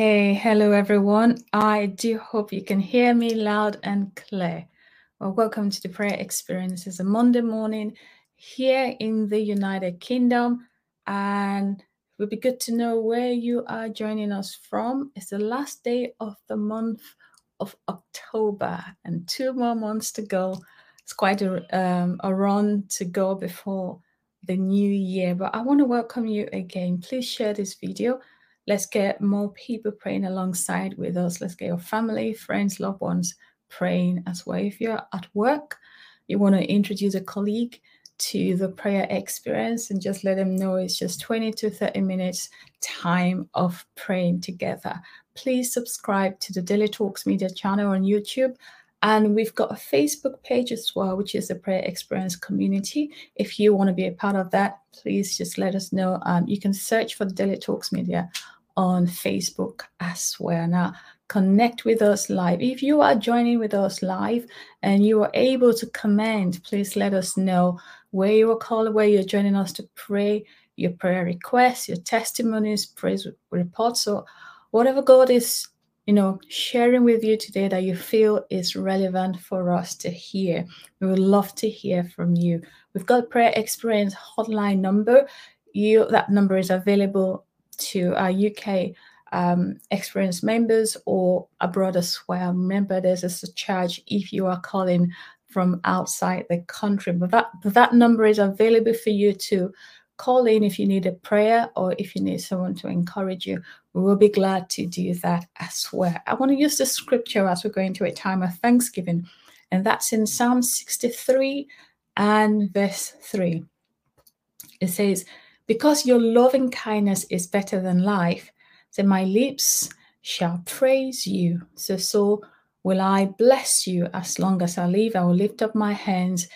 Okay, hello everyone. I do hope you can hear me loud and clear. Well, welcome to the prayer experience. It's a Monday morning here in the United Kingdom, and it would be good to know where you are joining us from. It's the last day of the month of October, and two more months to go. It's quite a, um, a run to go before the new year, but I want to welcome you again. Please share this video Let's get more people praying alongside with us. Let's get your family, friends, loved ones praying as well. If you're at work, you want to introduce a colleague to the prayer experience and just let them know it's just 20 to 30 minutes time of praying together. Please subscribe to the Daily Talks Media channel on YouTube and we've got a Facebook page as well, which is the Prayer Experience Community. If you want to be a part of that, please just let us know. Um, you can search for the Daily Talks Media on Facebook as well. Now, connect with us live. If you are joining with us live and you are able to comment, please let us know where you are called, where you're joining us to pray, your prayer requests, your testimonies, praise reports, or whatever God is you know, sharing with you today that you feel is relevant for us to hear. We would love to hear from you. We've got prayer experience hotline number. You that number is available to our UK um, experience members or abroad as well. Remember, there's a charge if you are calling from outside the country, but that but that number is available for you to call in if you need a prayer or if you need someone to encourage you. We will be glad to do that as well. I want to use the scripture as we're going to a time of thanksgiving, and that's in Psalm 63 and verse 3. It says, Because your loving kindness is better than life, then my lips shall praise you. So, so will I bless you as long as I live. I will lift up my hands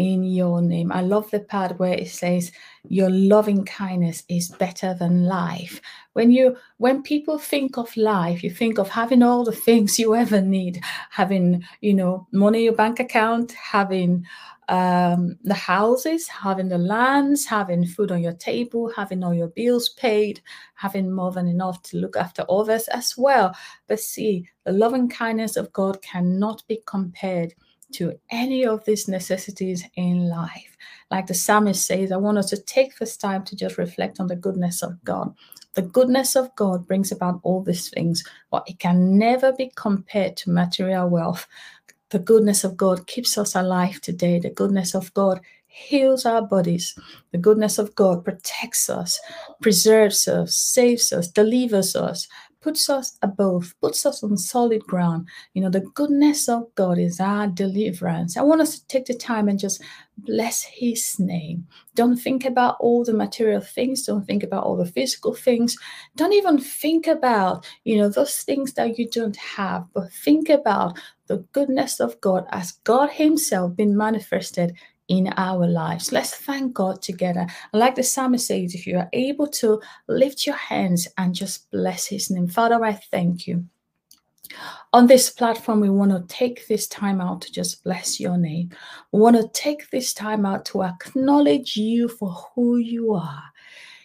in your name. I love the part where it says your loving kindness is better than life. When you when people think of life, you think of having all the things you ever need, having, you know, money in your bank account, having um, the houses, having the lands, having food on your table, having all your bills paid, having more than enough to look after others as well. But see, the loving kindness of God cannot be compared to any of these necessities in life. Like the psalmist says, I want us to take this time to just reflect on the goodness of God. The goodness of God brings about all these things, but it can never be compared to material wealth. The goodness of God keeps us alive today. The goodness of God heals our bodies. The goodness of God protects us, preserves us, saves us, delivers us, puts us above, puts us on solid ground. You know, the goodness of God is our deliverance. I want us to take the time and just bless His name. Don't think about all the material things. Don't think about all the physical things. Don't even think about, you know, those things that you don't have, but think about the goodness of God as God Himself been manifested in our lives. Let's thank God together. like the psalmist says, if you are able to lift your hands and just bless his name. Father, I thank you. On this platform, we want to take this time out to just bless your name. We want to take this time out to acknowledge you for who you are.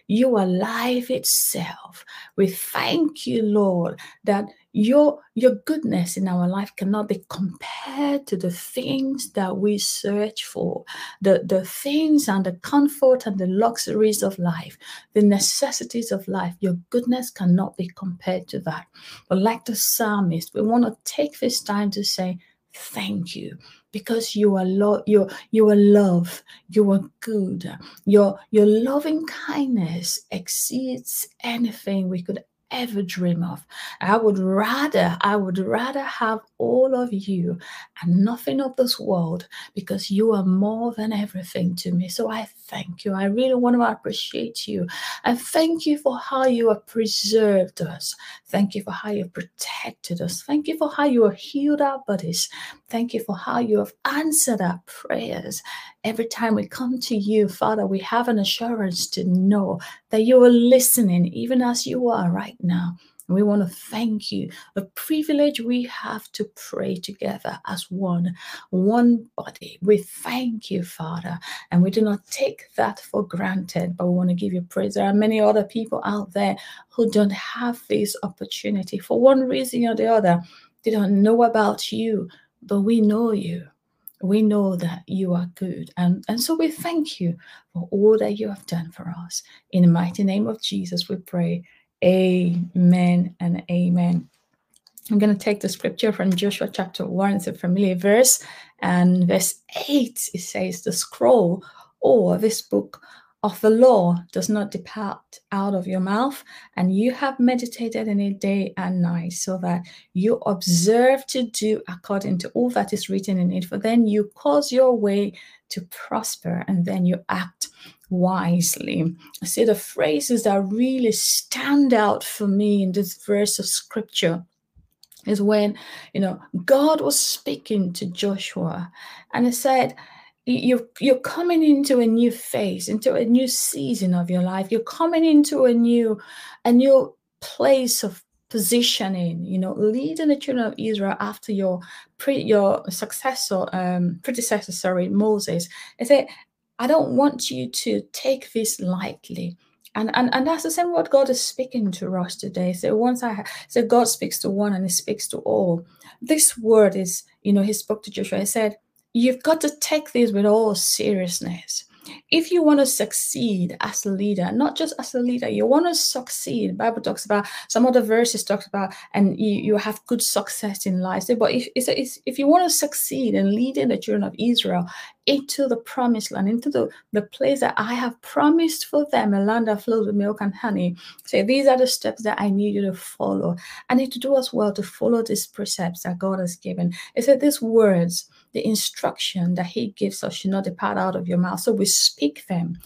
You are life itself. We thank you, Lord, that your your goodness in our life cannot be compared to the things that we search for the the things and the comfort and the luxuries of life the necessities of life. Your goodness cannot be compared to that. But like the psalmist we want to take this time to say thank you because you are lo- you you are love you are good. Your your loving kindness exceeds anything we could ever dream of. I would rather, I would rather have all of you and nothing of this world because you are more than everything to me. So I thank you. I really want to appreciate you. I thank you for how you have preserved us. Thank you for how you have protected us. Thank you for how you have healed our bodies. Thank you for how you have answered our prayers. Every time we come to you, Father, we have an assurance to know that you are listening, even as you are right now. We want to thank you. The privilege we have to pray together as one, one body. We thank you, Father, and we do not take that for granted, but we want to give you praise. There are many other people out there who don't have this opportunity for one reason or the other. They don't know about you, but we know you we know that you are good. And, and so we thank you for all that you have done for us. In the mighty name of Jesus, we pray. Amen and amen. I'm going to take the scripture from Joshua chapter 1. It's a familiar verse. And verse 8, it says, The scroll or this book of the law does not depart out of your mouth, and you have meditated in it day and night, so that you observe to do according to all that is written in it. For then you cause your way to prosper, and then you act wisely. I see the phrases that really stand out for me in this verse of scripture is when you know God was speaking to Joshua and he said you're you're coming into a new phase into a new season of your life you're coming into a new a new place of positioning you know leading the children of israel after your pre your successor um predecessor sorry moses i say i don't want you to take this lightly and, and and that's the same what God is speaking to us today. So once I so God speaks to one and He speaks to all. This word is, you know, He spoke to Joshua. He said, you've got to take this with all seriousness. If you want to succeed as a leader, not just as a leader, you want to succeed. Bible talks about some other verses talks about, and you, you have good success in life. But if it's, if you want to succeed in leading the children of Israel into the promised land, into the, the place that I have promised for them, a land that flows with milk and honey. Say, these are the steps that I need you to follow. I need to do as well to follow these precepts that God has given. It said these words the instruction that he gives us should not depart out of your mouth. So we speak them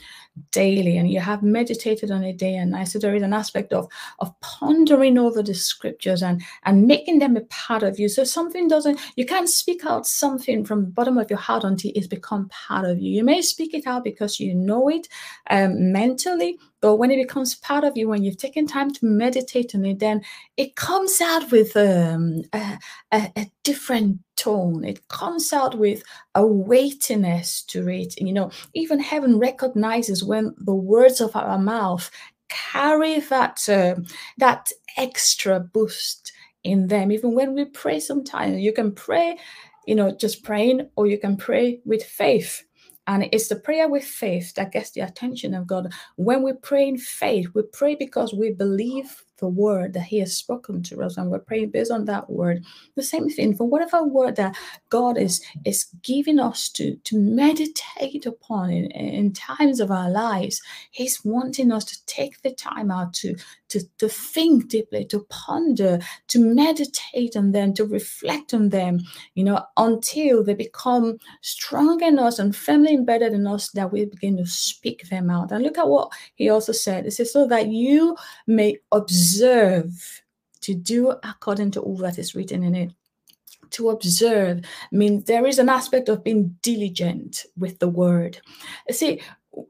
daily and you have meditated on it day and night. So there is an aspect of, of pondering over the scriptures and, and making them a part of you. So something doesn't, you can't speak out something from the bottom of your heart until it's become part of you. You may speak it out because you know it um, mentally, but when it becomes part of you, when you've taken time to meditate on it, then it comes out with um, a, a, a, different tone. It comes out with a weightiness to it. You know, even heaven recognizes when the words of our mouth carry that uh, that extra boost in them. Even when we pray, sometimes you can pray, you know, just praying, or you can pray with faith and it's the prayer with faith that gets the attention of God. When we pray in faith, we pray because we believe the word that He has spoken to us, and we're praying based on that word. The same thing for whatever word that God is is giving us to to meditate upon in, in times of our lives. He's wanting us to take the time out to to, to think deeply, to ponder, to meditate on them, to reflect on them, you know, until they become strong in us and firmly embedded in us that we begin to speak them out. And look at what he also said. It says, so that you may observe to do according to all that is written in it to observe I means there is an aspect of being diligent with the word. See,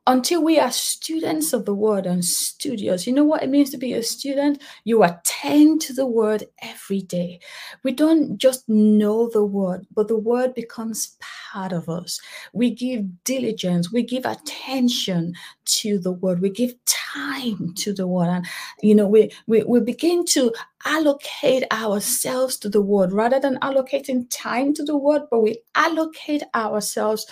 until we are students of the word and studios, you know what it means to be a student? You attend to the word every day. We don't just know the word, but the word becomes part of us. We give diligence, we give attention to the word, we give time to the word. And, you know, we, we, we begin to allocate ourselves to the word rather than allocating time to the word, but we allocate ourselves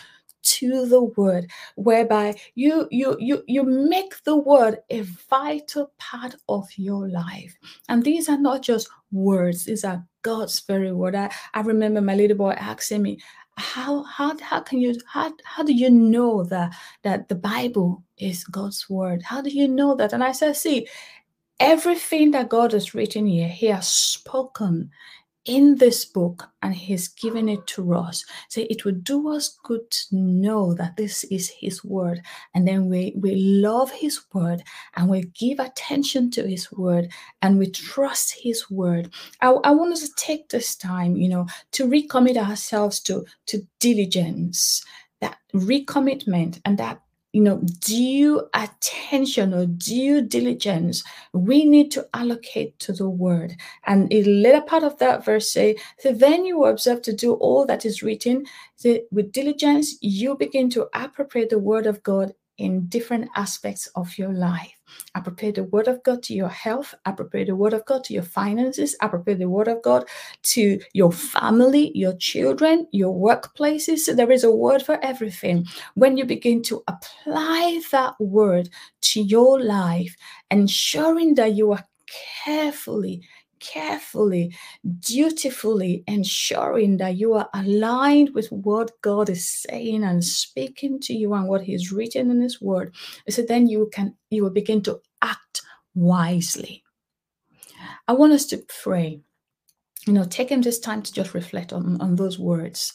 to the word whereby you you you you make the word a vital part of your life. And these are not just words these are god's very word. I, I remember my little boy asking me how how how can you how, how do you know that that the bible is god's word? How do you know that? And i said see everything that god has written here he has spoken in this book and he's given it to us. So it would do us good to know that this is his word. And then we, we love his word and we give attention to his word and we trust his word. I, I want us to take this time, you know, to recommit ourselves to, to diligence, that recommitment and that you know, due attention or due diligence we need to allocate to the word. And a later part of that verse say, so then you observe to do all that is written. So with diligence, you begin to appropriate the word of God in different aspects of your life. I prepare the word of God to your health. I prepare the word of God to your finances. I prepare the word of God to your family, your children, your workplaces. So there is a word for everything. When you begin to apply that word to your life, ensuring that you are carefully carefully, dutifully ensuring that you are aligned with what God is saying and speaking to you and what He's written in His Word. So then you can you will begin to act wisely. I want us to pray. You know, taking this time to just reflect on, on those words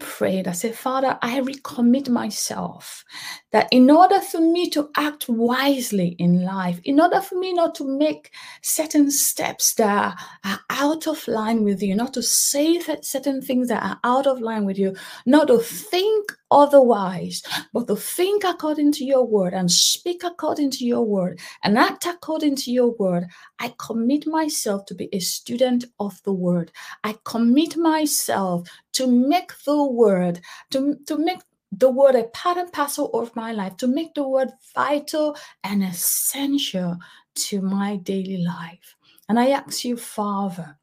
prayed. I said, Father, I recommit myself that in order for me to act wisely in life, in order for me not to make certain steps that are out of line with you, not to say certain things that are out of line with you, not to think otherwise, but to think according to your word and speak according to your word and act according to your word, I commit myself to be a student of the word. I commit myself to make the word, to, to make the word a part and parcel of my life, to make the word vital and essential to my daily life. And I ask you, Father,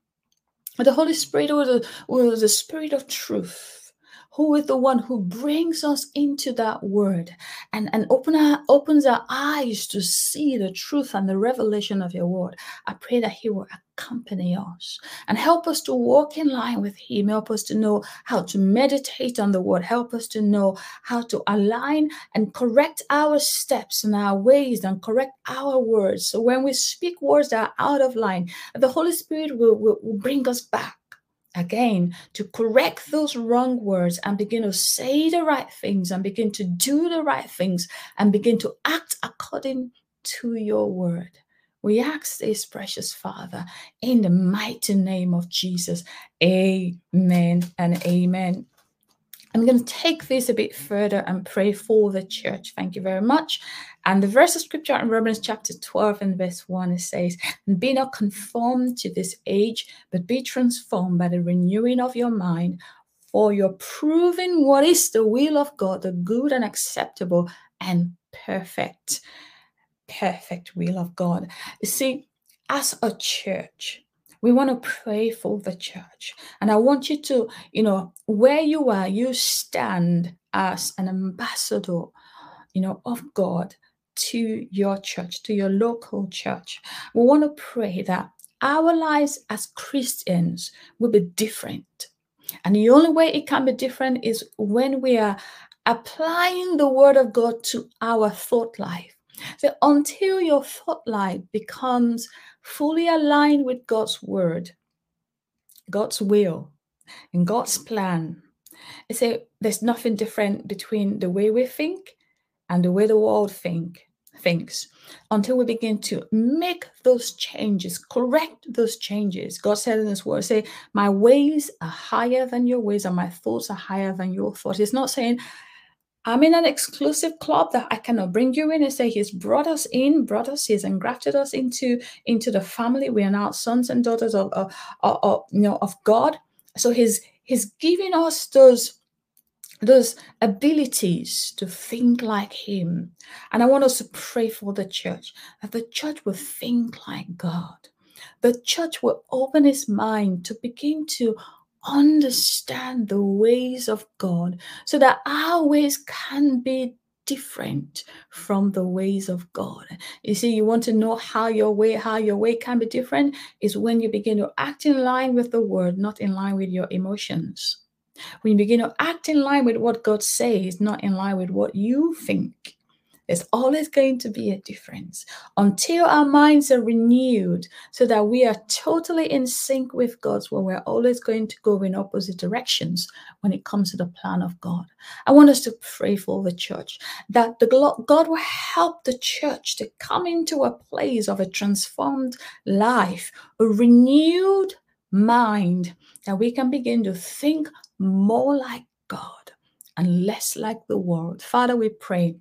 the Holy Spirit or the, or the Spirit of truth, who is the one who brings us into that word and, and open our, opens our eyes to see the truth and the revelation of your word. I pray that he will accompany us and help us to walk in line with him. Help us to know how to meditate on the word. Help us to know how to align and correct our steps and our ways and correct our words. So when we speak words that are out of line, the Holy Spirit will, will, will bring us back again to correct those wrong words and begin to say the right things and begin to do the right things and begin to act according to your word. We ask this, precious Father, in the mighty name of Jesus. Amen and amen. I'm going to take this a bit further and pray for the church. Thank you very much. And the verse of scripture in Romans chapter 12 and verse 1 it says, be not conformed to this age, but be transformed by the renewing of your mind, for you're proving what is the will of God, the good and acceptable and perfect, perfect will of God. You see, as a church, we want to pray for the church. And I want you to, you know, where you are, you stand as an ambassador, you know, of God to your church, to your local church. We want to pray that our lives as Christians will be different. And the only way it can be different is when we are applying the word of God to our thought life. So until your thought life becomes fully aligned with God's word, God's will, and God's plan. Say there's nothing different between the way we think and the way the world think thinks until we begin to make those changes, correct those changes. God said in his word, say, My ways are higher than your ways, and my thoughts are higher than your thoughts. It's not saying I'm in an exclusive club that I cannot bring you in and say he's brought us in, brought us, he's engrafted us into, into the family. We are now sons and daughters of, of, of, of you know of God. So he's he's giving us those those abilities to think like him. And I want us to pray for the church that the church will think like God. The church will open its mind to begin to understand the ways of God so that our ways can be different from the ways of God. You see, you want to know how your way, how your way can be different is when you begin to act in line with the word, not in line with your emotions. When you begin to act in line with what God says, not in line with what you think. There's always going to be a difference until our minds are renewed so that we are totally in sync with God's word. We're always going to go in opposite directions when it comes to the plan of God. I want us to pray for the church that the God will help the church to come into a place of a transformed life, a renewed mind, that we can begin to think more like God and less like the world. Father, we pray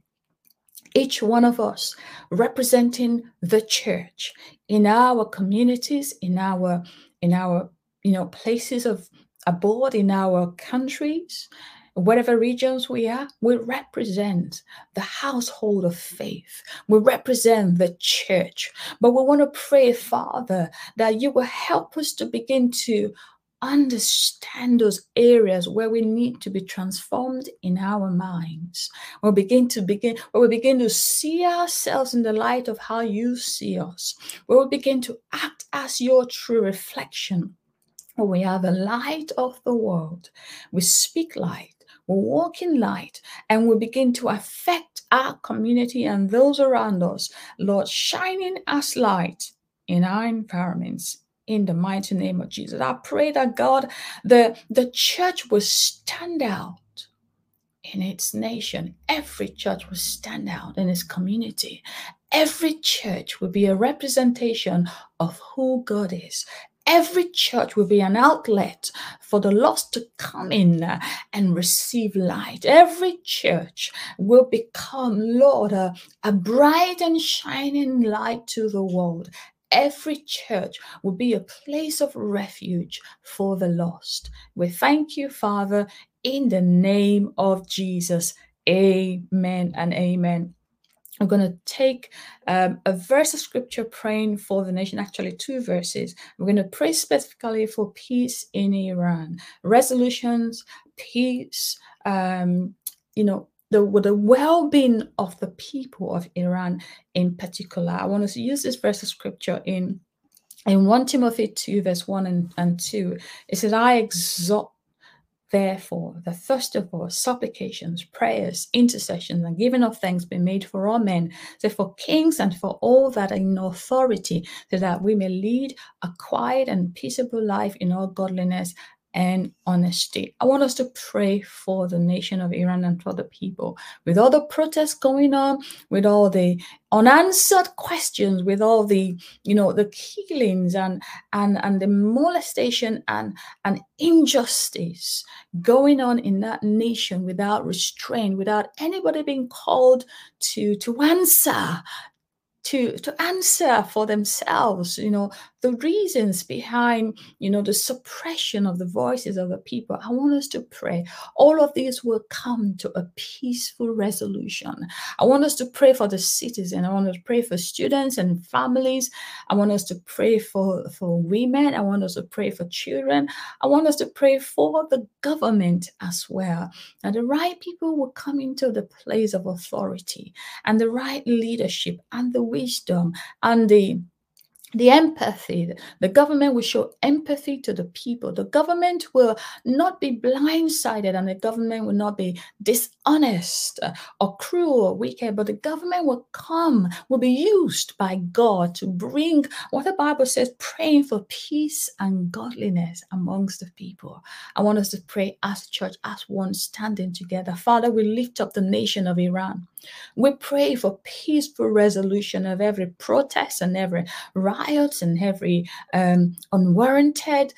each one of us representing the church in our communities in our in our you know places of abroad in our countries whatever regions we are, we represent the household of faith. We represent the church. But we want to pray, Father, that you will help us to begin to understand those areas where we need to be transformed in our minds. We'll begin to begin, where we begin to see ourselves in the light of how you see us, where we begin to act as your true reflection. We are the light of the world. We speak light we walk in light and we begin to affect our community and those around us, Lord, shining as light in our environments in the mighty name of Jesus. I pray that God, the, the church will stand out in its nation. Every church will stand out in its community. Every church will be a representation of who God is. Every church will be an outlet for the lost to come in and receive light. Every church will become, Lord, a, a bright and shining light to the world. Every church will be a place of refuge for the lost. We thank you, Father, in the name of Jesus. Amen and amen. I'm going to take um, a verse of scripture praying for the nation, actually, two verses. We're going to pray specifically for peace in Iran, resolutions, peace, um, you know, the, the well being of the people of Iran in particular. I want to use this verse of scripture in. In 1 Timothy 2, verse 1 and, and 2, it says, I exhort Therefore, the first of all, supplications, prayers, intercessions, and giving of thanks be made for all men, so for kings and for all that are in authority, so that we may lead a quiet and peaceable life in all godliness and honesty. I want us to pray for the nation of Iran and for the people. With all the protests going on, with all the unanswered questions, with all the, you know, the killings and and and the molestation and and injustice going on in that nation without restraint, without anybody being called to to answer to to answer for themselves you know the reasons behind you know the suppression of the voices of the people. I want us to pray. All of these will come to a peaceful resolution. I want us to pray for the citizen. I want us to pray for students and families. I want us to pray for for women. I want us to pray for children. I want us to pray for the government as well now the right people will come into the place of authority and the right leadership and the wisdom and the the empathy the government will show empathy to the people. The government will not be blindsided and the government will not be dishonest uh, or cruel or wicked but the government will come will be used by god to bring what the bible says praying for peace and godliness amongst the people. I want us to pray as a church as one standing together. Father we lift up the nation of iran we pray for peaceful resolution of every protest and every riots and every um, unwarranted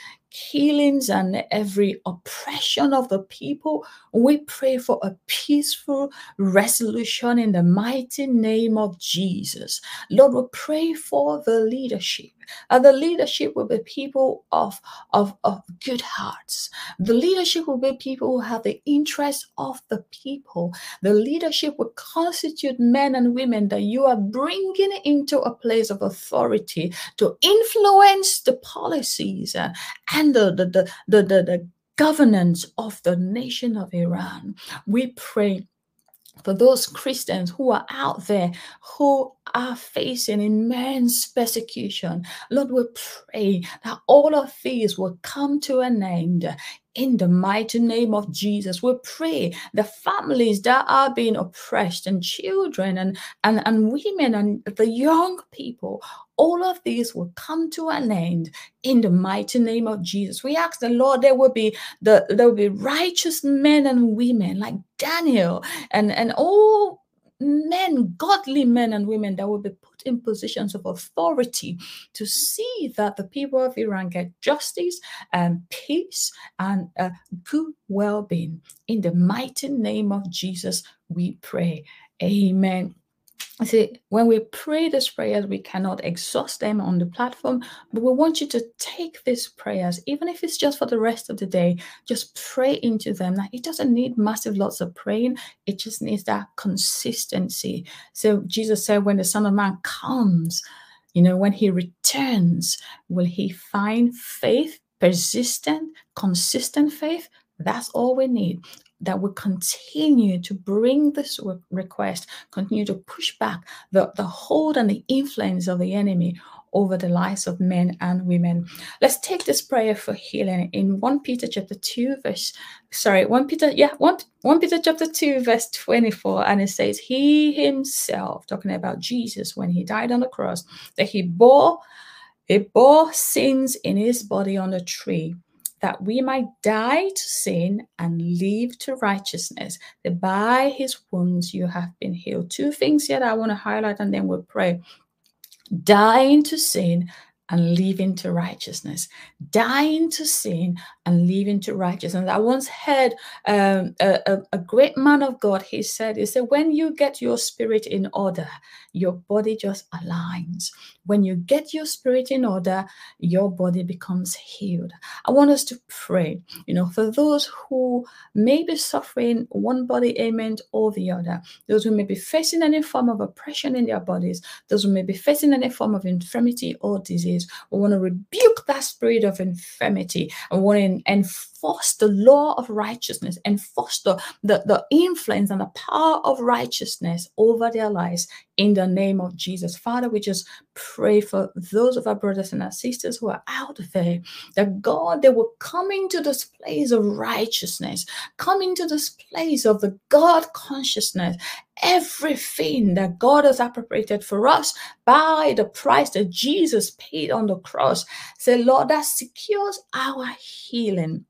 killings and every oppression of the people. We pray for a peaceful resolution in the mighty name of Jesus. Lord, we pray for the leadership. And the leadership will be people of, of, of good hearts. The leadership will be people who have the interest of the people. The leadership will constitute men and women that you are bringing into a place of authority to influence the policies uh, the, the, the, the, the governance of the nation of Iran. We pray for those Christians who are out there who are facing immense persecution. Lord, we pray that all of these will come to an end in the mighty name of Jesus. We pray the families that are being oppressed and children and, and, and women and the young people, all of these will come to an end in the mighty name of Jesus. We ask the Lord there will be the there will be righteous men and women like Daniel and, and all men, godly men and women that will be put in positions of authority to see that the people of Iran get justice and peace and a good well being. In the mighty name of Jesus, we pray. Amen. See, when we pray these prayers, we cannot exhaust them on the platform, but we want you to take these prayers, even if it's just for the rest of the day, just pray into them. Now, it doesn't need massive lots of praying, it just needs that consistency. So, Jesus said, when the Son of Man comes, you know, when he returns, will he find faith, persistent, consistent faith? That's all we need that we continue to bring this request, continue to push back the, the hold and the influence of the enemy over the lives of men and women. Let's take this prayer for healing in 1 Peter chapter 2, verse sorry, 1 Peter, yeah, 1, 1 Peter chapter 2, verse 24, and it says, He himself, talking about Jesus when he died on the cross, that he bore, he bore sins in his body on the tree that we might die to sin and live to righteousness. That by his wounds you have been healed. Two things here that I want to highlight, and then we'll pray. Dying to sin and living to righteousness, dying to sin and living to righteousness. And I once heard um, a, a, great man of God, he said, he said, when you get your spirit in order, your body just aligns. When you get your spirit in order, your body becomes healed. I want us to pray, you know, for those who may be suffering one body ailment or the other, those who may be facing any form of oppression in their bodies, those who may be facing any form of infirmity or disease. We want to rebuke that spirit of infirmity and want to and enforce the law of righteousness, enforce the, the, the influence and the power of righteousness over their lives in the name of Jesus. Father, we just pray for those of our brothers and our sisters who are out there that God, they will come into this place of righteousness, come into this place of the God consciousness. Everything that God has appropriated for us by the price that Jesus paid on the cross. Say, Lord, that secures our healing.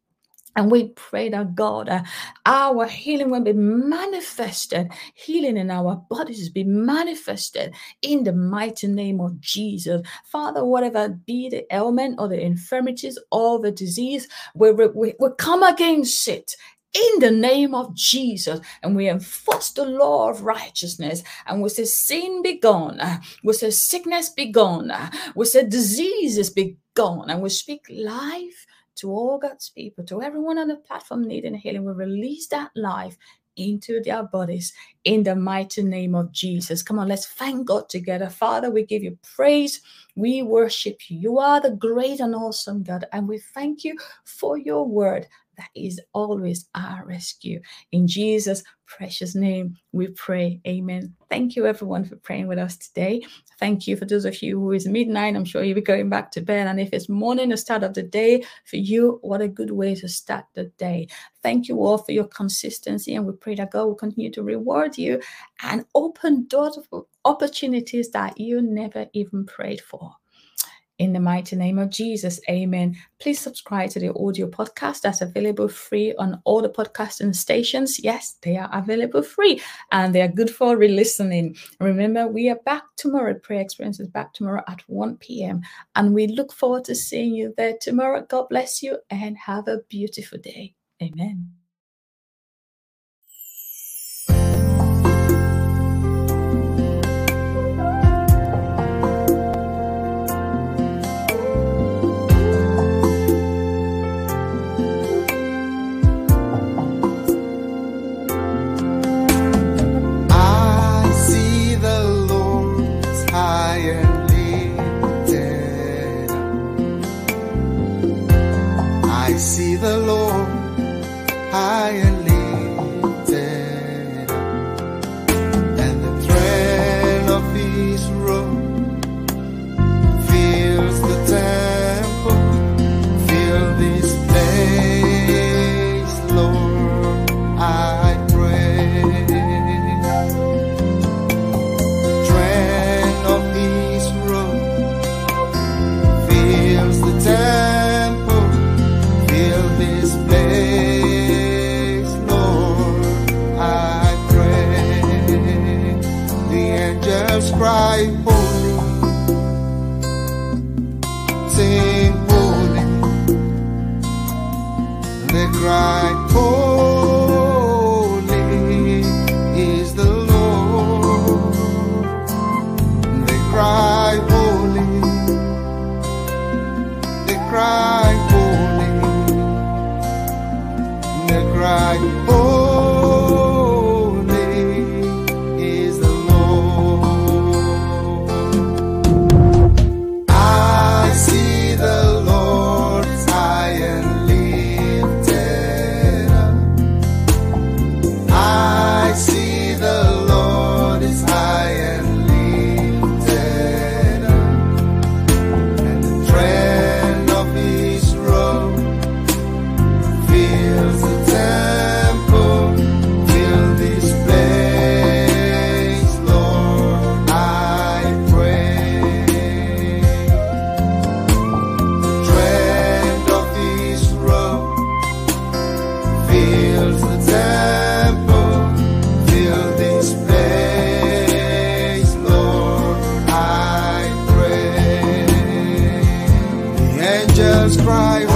And we pray that God, uh, our healing will be manifested, healing in our bodies be manifested in the mighty name of Jesus. Father, whatever be the ailment or the infirmities or the disease, we, we, we come against it in the name of Jesus. And we enforce the law of righteousness. And we say, sin be gone. We say, sickness be gone. We say, diseases be gone. And we speak life to all God's people, to everyone on the platform needing healing, we release that life into their bodies in the mighty name of Jesus. Come on, let's thank God together. Father, we give you praise. We worship you. You are the great and awesome God, and we thank you for your word that is always our rescue. In Jesus' precious name, we pray. Amen. Thank you, everyone, for praying with us today. Thank you for those of you who is midnight. I'm sure you'll be going back to bed. And if it's morning, the start of the day for you, what a good way to start the day. Thank you all for your consistency. And we pray that God will continue to reward you and open doors of opportunities that you never even prayed for. In the mighty name of Jesus, amen. Please subscribe to the audio podcast that's available free on all the podcasting stations. Yes, they are available free and they are good for re listening. Remember, we are back tomorrow. Prayer Experience is back tomorrow at 1 p.m. And we look forward to seeing you there tomorrow. God bless you and have a beautiful day. Amen. the cry. Oh. cry